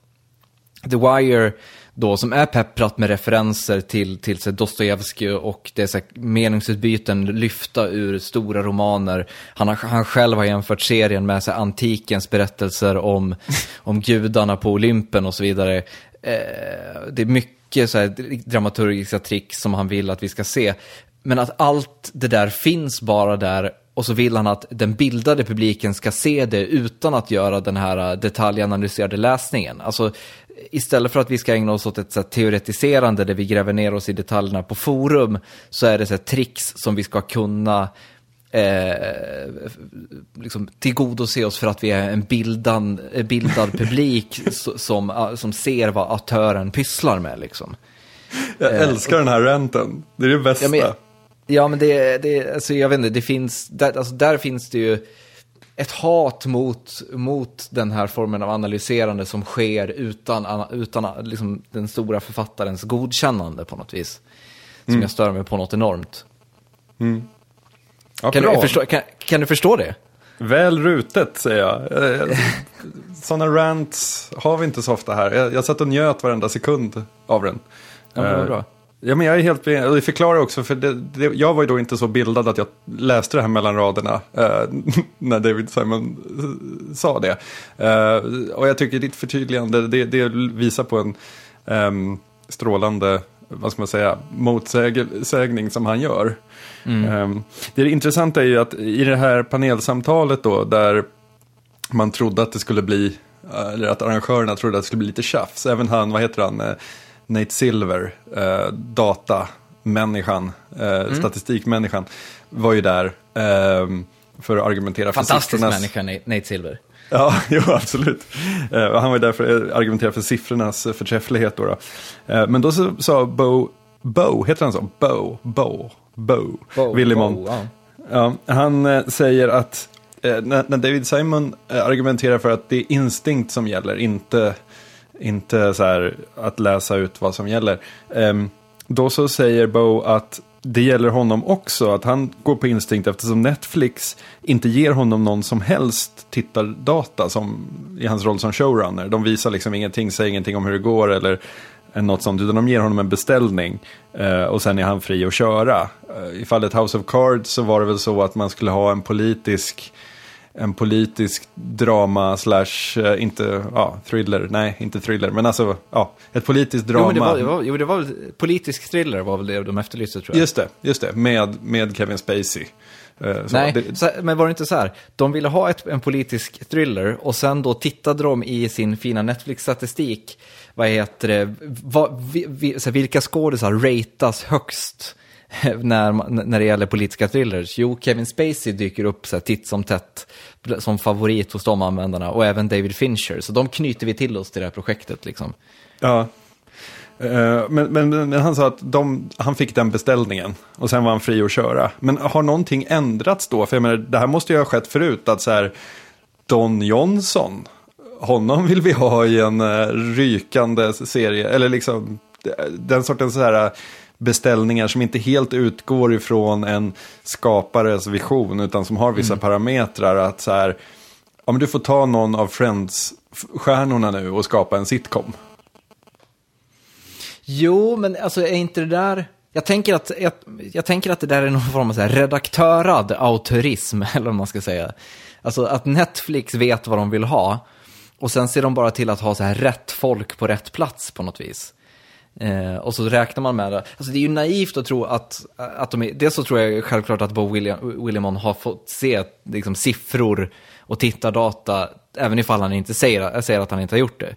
The Wire då, som är pepprat med referenser till, till så Dostojevskij och det är så här meningsutbyten lyfta ur stora romaner. Han, har, han själv har jämfört serien med så här antikens berättelser om, *laughs* om gudarna på Olympen och så vidare. Eh, det är mycket så här dramaturgiska tricks som han vill att vi ska se. Men att allt det där finns bara där och så vill han att den bildade publiken ska se det utan att göra den här äh, detaljanalyserade läsningen. Alltså istället för att vi ska ägna oss åt ett så här, teoretiserande där vi gräver ner oss i detaljerna på forum så är det så här, tricks som vi ska kunna eh, liksom, tillgodose oss för att vi är en bildan, eh, bildad publik *laughs* som, ah, som ser vad autören pysslar med. Liksom. Jag älskar den här renten, det är det bästa. Ja, men, ja, men det, det, alltså, jag vet inte, det finns, där, alltså, där finns det ju ett hat mot, mot den här formen av analyserande som sker utan, utan liksom, den stora författarens godkännande på något vis. Som jag stör mig på något enormt. ja, Kan du, förstå, kan, kan du förstå det? Väl rutet säger jag. Eh, Sådana rants har vi inte så ofta här. Jag, jag satt och njöt varenda sekund av den. Ja, Eh, bra. Ja, men jag är helt och det förklarar också, för det, det, jag var ju då inte så bildad att jag läste det här mellan raderna eh, *laughs* när David Simon eh, sa det. Eh, och jag tycker ditt förtydligande, det, det visar på en ehm, strålande, vad ska man säga, motsägning som han gör. Ehm, det intressanta är ju att i det här panelsamtalet då, där man trodde att det skulle bli, eller att arrangörerna trodde att det skulle bli lite tjafs. Även han, vad heter han, eh, Nate Silver, eh, datamänniskan, eh, statistikmänniskan, var ju där eh, för att argumentera för Fantastisk siffrornas... människa, Nate Silver. Ja, *laughs* jo, absolut. Eh, han var ju där för att argumentera för siffrornas förträfflighet. Då, då. Eh, men då så, sa Bo, Bo, heter han så? Bo, Bo, Bo, Bo, Willimon. Bo, ja. Ja, han eh, säger att eh, när, David Simon argumenterar för att det är instinkt som gäller, inte, inte så här att läsa ut vad som gäller. Um, då så säger Bo att det gäller honom också, att han går på instinkt eftersom Netflix inte ger honom någon som helst tittardata som, i hans roll som showrunner. De visar liksom ingenting, säger ingenting om hur det går eller något sånt, utan de ger honom en beställning eh, och sen är han fri att köra. Eh, I fallet House of Cards så var det väl så att man skulle ha en politisk en politisk drama slash, eh, inte, ja, thriller, nej, inte thriller, men alltså, ja, ett politiskt drama. Jo, men det var, det var, jo, det var politisk thriller var väl det de efterlyste tror jag. Just det, just det, med, med Kevin Spacey. Eh, så Nej, det, så, men var det inte så här? De ville ha ett, en politisk thriller och sen då tittade de i sin fina Netflix-statistik, vad heter det, vad, vi, vi, så här, vilka skådisar ratas högst *laughs* när, när det gäller politiska thrillers? Jo, Kevin Spacey dyker upp så här, titt som tätt som favorit hos de användarna och även David Fincher. Så de knyter vi till oss till det här projektet liksom. Ja, eh, men, men, men, han sa att de, han fick den beställningen och sen var han fri att köra. Men har någonting ändrats då? För jag menar, det här måste ju ha skett förut. Att så här, Don Johnson, honom vill vi ha i en uh, rykande serie. Eller liksom den sortens så här, beställningar som inte helt utgår ifrån en skapares vision. Utan som har vissa mm. parametrar. Att så här, ja, men du får ta någon av Friends-stjärnorna nu och skapa en sitcom. Jo, men alltså är inte det där... Jag tänker att, jag, jag tänker att det där är någon form av så här redaktörad autorism, *laughs* eller vad man ska säga. Alltså att Netflix vet vad de vill ha och sen ser de bara till att ha så här rätt folk på rätt plats på något vis. Eh, och så räknar man med det. Alltså det är ju naivt att tro att, att de är, dels så tror jag självklart att Bo William, Williamon har fått se liksom, siffror och tittardata, även ifall han inte säger, säger att han inte har gjort det.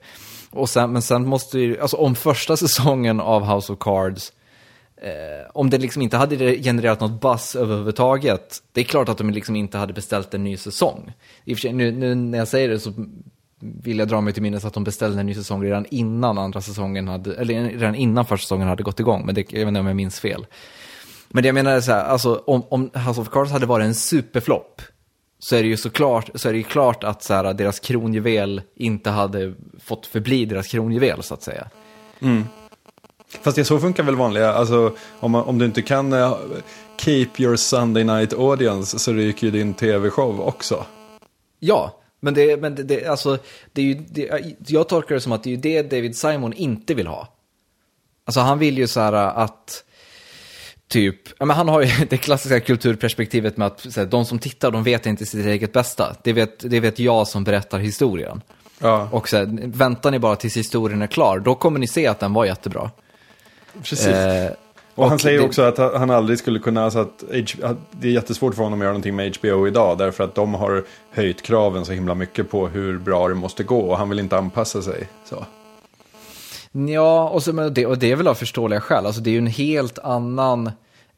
Och sen, men sen måste ju, alltså om första säsongen av House of Cards, eh, om det liksom inte hade genererat något buzz överhuvudtaget, det är klart att de liksom inte hade beställt en ny säsong. I och för sig, nu, nu när jag säger det så vill jag dra mig till minnes att de beställde en ny säsong redan innan andra säsongen hade, eller redan innan första säsongen hade gått igång, men det, jag vet inte om jag minns fel. Men det jag menar är så här, alltså om, om House of Cards hade varit en superflopp, så är det ju såklart, så är det ju klart att så här, deras kronjuvel inte hade fått förbli deras kronjuvel så att säga. Mm. Fast det så funkar väl vanliga, alltså om, om du inte kan uh, keep your Sunday night audience så ryker ju din tv-show också. Ja, men det, men det, det, alltså, det är ju, det, jag tolkar det som att det är det David Simon inte vill ha. Alltså han vill ju så här att typ, ja, men han har ju *laughs* det klassiska kulturperspektivet med att här, de som tittar, de vet inte sitt eget bästa. Det vet, det vet jag som berättar historien. Ja. Och så här, väntar ni bara tills historien är klar, då kommer ni se att den var jättebra. Precis. Eh, och, och, han säger det... också att han aldrig skulle kunna, alltså att, att det är jättesvårt för honom att göra någonting med HBO idag. Därför att de har höjt kraven så himla mycket på hur bra det måste gå. Och han vill inte anpassa sig. Så. Ja, och, så, det, och det är väl av förståeliga skäl. Alltså det är ju en helt annan...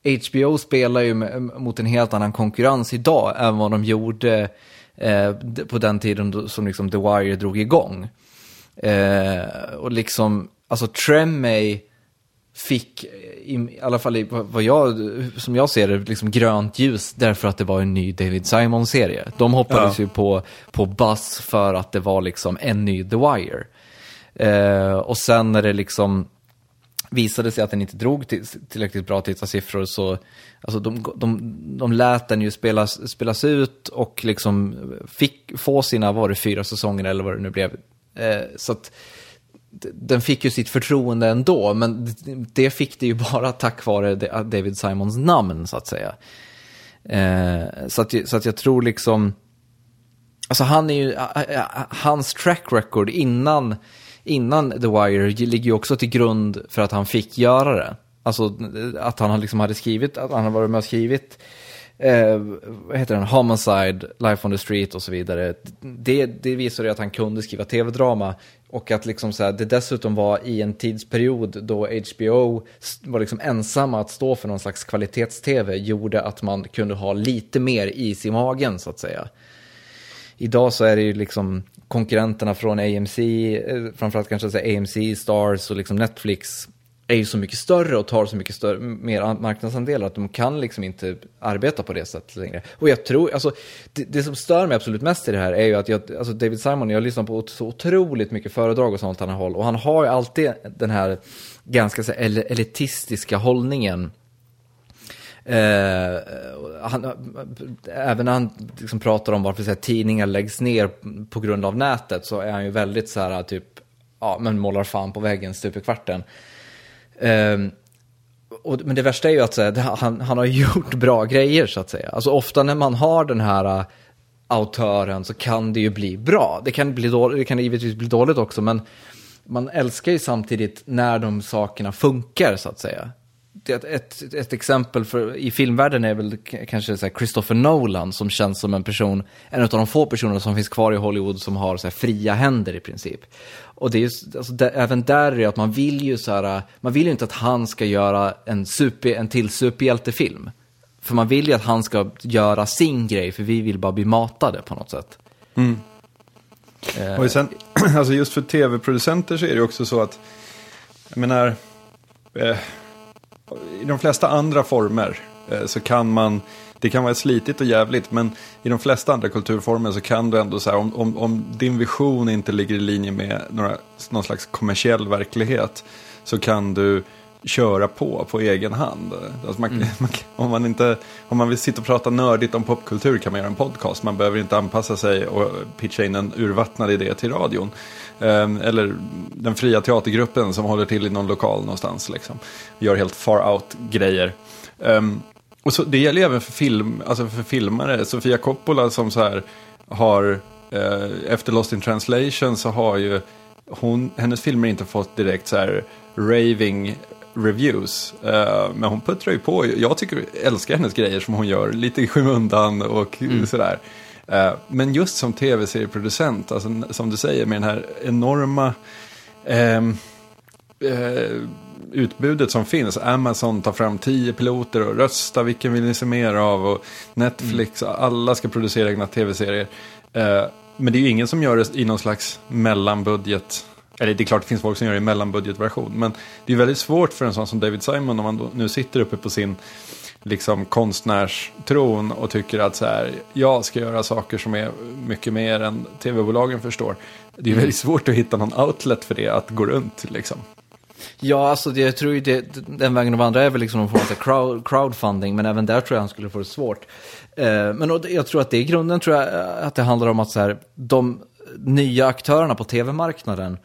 HBO spelar ju mot en helt annan konkurrens idag än vad de gjorde eh, på den tiden som liksom The Wire drog igång. Eh, och liksom, alltså Tremay fick, i, alla fall i, vad jag, som jag ser det, liksom grönt ljus därför att det var en ny David Simon-serie. De hoppades ja. ju på, på Buzz för att det var liksom en ny The Wire. Eh, och sen när det liksom visade sig att den inte drog till, tillräckligt bra tittarsiffror så alltså de, de, de lät den ju spelas, spelas ut och liksom fick få sina, var det fyra säsonger eller vad det nu blev. Eh, så att den fick ju sitt förtroende ändå, men det fick det ju bara tack vare David Simons namn så att säga. Eh, så, att, så att jag tror liksom, alltså han är ju, hans track record innan innan The Wire ligger ju också till grund för att han fick göra det. Alltså att han liksom hade skrivit, att han hade varit med och skrivit eh, vad heter den, Homicide, Life on the Street och så vidare. Det, det visade ju att han kunde skriva tv-drama och att liksom så här, det dessutom var i en tidsperiod då HBO var liksom ensamma att stå för någon slags kvalitets-tv gjorde att man kunde ha lite mer is i magen så att säga. Idag så är det ju liksom konkurrenterna från AMC, eh, framförallt kanske AMC, Stars och liksom Netflix är ju så mycket större och tar så mycket större, mer marknadsandelar att de kan liksom inte arbeta på det sättet längre. Och jag tror, alltså det, det som stör mig absolut mest i det här är ju att jag, alltså David Simon, jag lyssnar på så otroligt mycket föredrag och sånt han har håll och han har ju alltid den här ganska så elitistiska hållningen Eh, han, även när han liksom pratar om varför så här, tidningar läggs ner på grund av nätet så är han ju väldigt så här typ, ja men målar fan på väggen stup i kvarten. Eh, och, men det värsta är ju att så här, han, han har *laughs* gjort bra grejer så att säga. Alltså ofta när man har den här uh, autören så kan det ju bli bra. Det kan, bli dåligt, det kan givetvis bli dåligt också men man älskar ju samtidigt när de sakerna funkar så att säga ett, ett, ett, exempel för, i filmvärlden är väl kanske så Christopher Nolan som känns som en person, en av de få personer som finns kvar i Hollywood som har så fria händer i princip. Och det är ju, alltså, det, även där är det att man vill ju så här, man vill ju inte att han ska göra en, super, en till superhjältefilm. För man vill ju att han ska göra sin grej, för vi vill bara bli matade på något sätt. Mm. Eh, och sen, *clears throat* alltså just för tv-producenter så är det också så att, jag menar, eh, i de flesta andra former eh, så kan man, det kan vara slitigt och jävligt, men i de flesta andra kulturformer så kan du ändå säga om, om, om din vision inte ligger i linje med några, någon slags kommersiell verklighet så kan du köra på på egen hand. Alltså man, mm. *laughs* man, om, man inte, om man vill sitta och prata nördigt om popkultur kan man göra en podcast. Man behöver inte anpassa sig och pitcha in en urvattnad idé till radion. Um, eller den fria teatergruppen som håller till i någon lokal någonstans. Liksom. Gör helt far out-grejer. Och så, det gäller även för, film, alltså för filmare. Sofia Coppola som så här har, eh, efter Lost in translation så har ju hon, hennes filmer inte fått direkt så här raving reviews. Uh, men hon puttrar ju på. Jag tycker, älskar hennes grejer som hon gör. Lite i skymundan och mm. sådär. Uh, men just som tv-serieproducent, alltså, som du säger med den här enorma um, uh, utbudet som finns. Amazon tar fram tio piloter och rösta vilken vill ni se mer av. Och Netflix, mm. alla ska producera egna tv-serier. men det är ju ingen som gör det i någon slags mellanbudget eller det är klart det finns folk som gör det i mellanbudgetversion. Men det är väldigt svårt för en sån som David Simon om man nu sitter uppe på sin liksom konstnärstron och tycker att så här, jag ska göra saker som är mycket mer än tv-bolagen förstår. Det är väldigt svårt att hitta någon outlet för det att gå runt liksom. Ja, alltså det, jag tror ju det, den vägen att vandra är väl liksom någon form av crowd, crowdfunding, men även där tror jag han skulle få det svårt. Eh, men jag tror att det i grunden tror jag eh, att det handlar om att så här, de nya aktörerna på tv-marknaden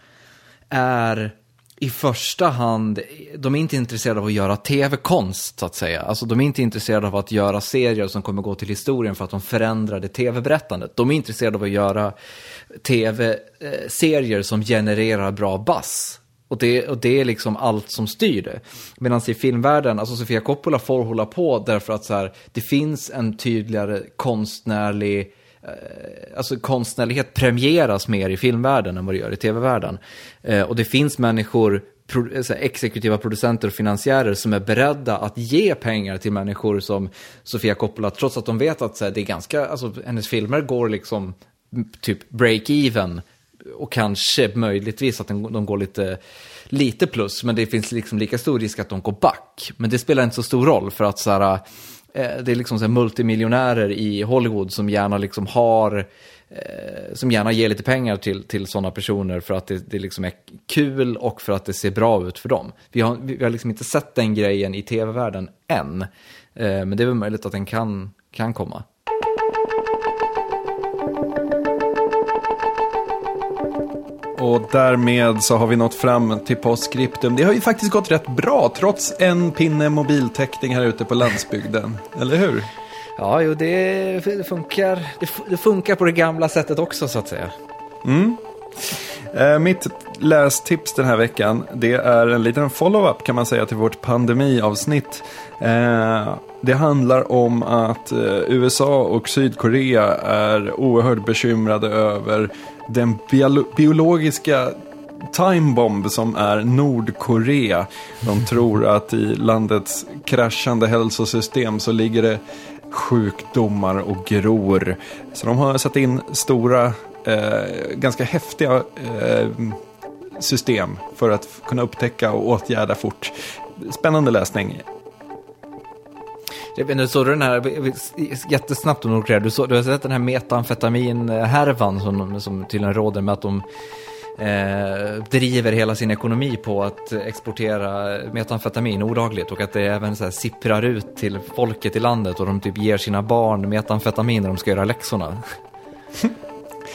är i första hand, de är inte intresserade av att göra tv-konst så att säga. Alltså de är inte intresserade av att göra serier som kommer gå till historien för att de förändrade tv-berättandet. De är intresserade av att göra tv-serier eh, som genererar bra bass. Och det, och det är liksom allt som styr det. Medan i filmvärlden, alltså Sofia Coppola får hålla på därför att så här, det finns en tydligare konstnärlig Eh, alltså konstnärlighet premieras mer i filmvärlden än vad det gör i tv-världen. Eh, och det finns människor, eh, exekutiva producenter och finansiärer som är beredda att ge pengar till människor som Sofia Coppola, trots att de vet att det är ganska, alltså hennes filmer går liksom typ break-even och kanske möjligtvis att de går lite, lite plus, men det finns liksom lika stor risk att de går back. Men det spelar inte så stor roll för att så här, eh, det är liksom så multimiljonärer i Hollywood som gärna liksom har eh, som gärna ger lite pengar till, till sådana personer för att det, det liksom är kul och för att det ser bra ut för dem. Vi har, vi har liksom inte sett den grejen i tv-världen än, eh, men det är väl möjligt att den kan, kan komma. Och därmed så har vi nått fram till postscriptum. Det har ju faktiskt gått rätt bra trots en pinne mobiltäckning här ute på landsbygden. Eller hur? Ja, jo, det, funkar. Det, funkar på det gamla sättet också så att säga. Mm. Eh, mitt lästips den här veckan, det är en liten follow-up kan man säga till vårt pandemiavsnitt. Eh, det handlar om att eh, USA och Sydkorea är oerhört bekymrade över den biologiska timebomb som är Nordkorea. De tror att i landets kraschande hälsosystem så ligger det sjukdomar och gror. Så de har satt in stora, eh, ganska häftiga eh, system för att kunna upptäcka och åtgärda fort. Spännande läsning. Jag vet inte, såg du den här, jättesnabbt om Nordkorea, du, du har sett den här metamfetamin-härvan som, som tydligen råder med att de eh, driver hela sin ekonomi på att exportera metamfetamin olagligt och att det även så här sipprar ut till folket i landet och de typ ger sina barn metamfetamin när de ska göra läxorna. *laughs*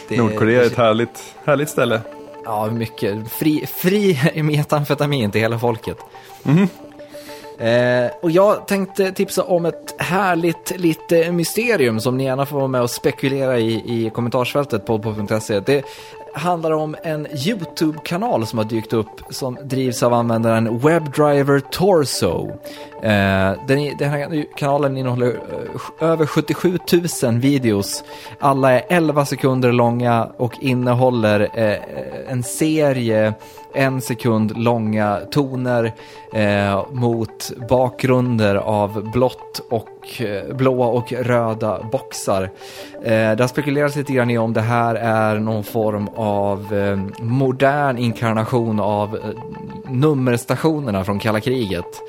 Det, Nordkorea är ett härligt, härligt ställe. Ja, mycket. Fri, fri *laughs* metamfetamin till hela folket. Mm. Eh, och jag tänkte tipsa om ett härligt litet mysterium som ni gärna får vara med och spekulera i i kommentarsfältet på podpop.se. Det handlar om en YouTube-kanal som har dykt upp som drivs av användaren WebDriver Torso. Eh, den, den här kanalen innehåller eh, över 77 000 videos. Alla är 11 sekunder långa och innehåller eh, en serie en sekund långa toner mot bakgrunder av blått och blåa och röda boxar. Eh, det har spekulerats lite grann i om det här är någon form av modern inkarnation av nummerstationerna från kalla kriget.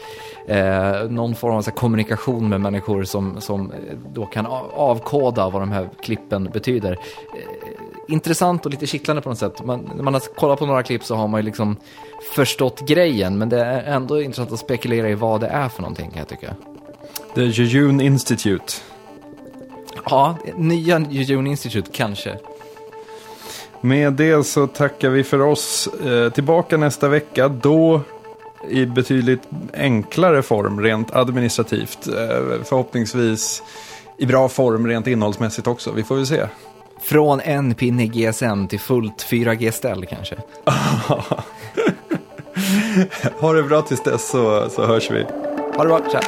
Eh, någon form av kommunikation med människor som, som då kan avkoda vad de här klippen betyder. Eh, intressant och lite kittlande på något sätt. Man, när man har kollat på några klipp så har man ju liksom förstått grejen, men det är ändå intressant att spekulera i vad det är för någonting kan jag tycka. The Jejun Institute. Ja, nya Jejun Institute kanske. Med det så tackar vi för oss. Eh, tillbaka nästa vecka. Då i betydligt enklare form rent administrativt. Eh, förhoppningsvis i bra form rent innehållsmässigt också. Vi får väl se. Från en pinne GSM till fullt 4G-ställ kanske. *laughs* ha det bra tills dess så, så hörs vi. Ha det bra, tja.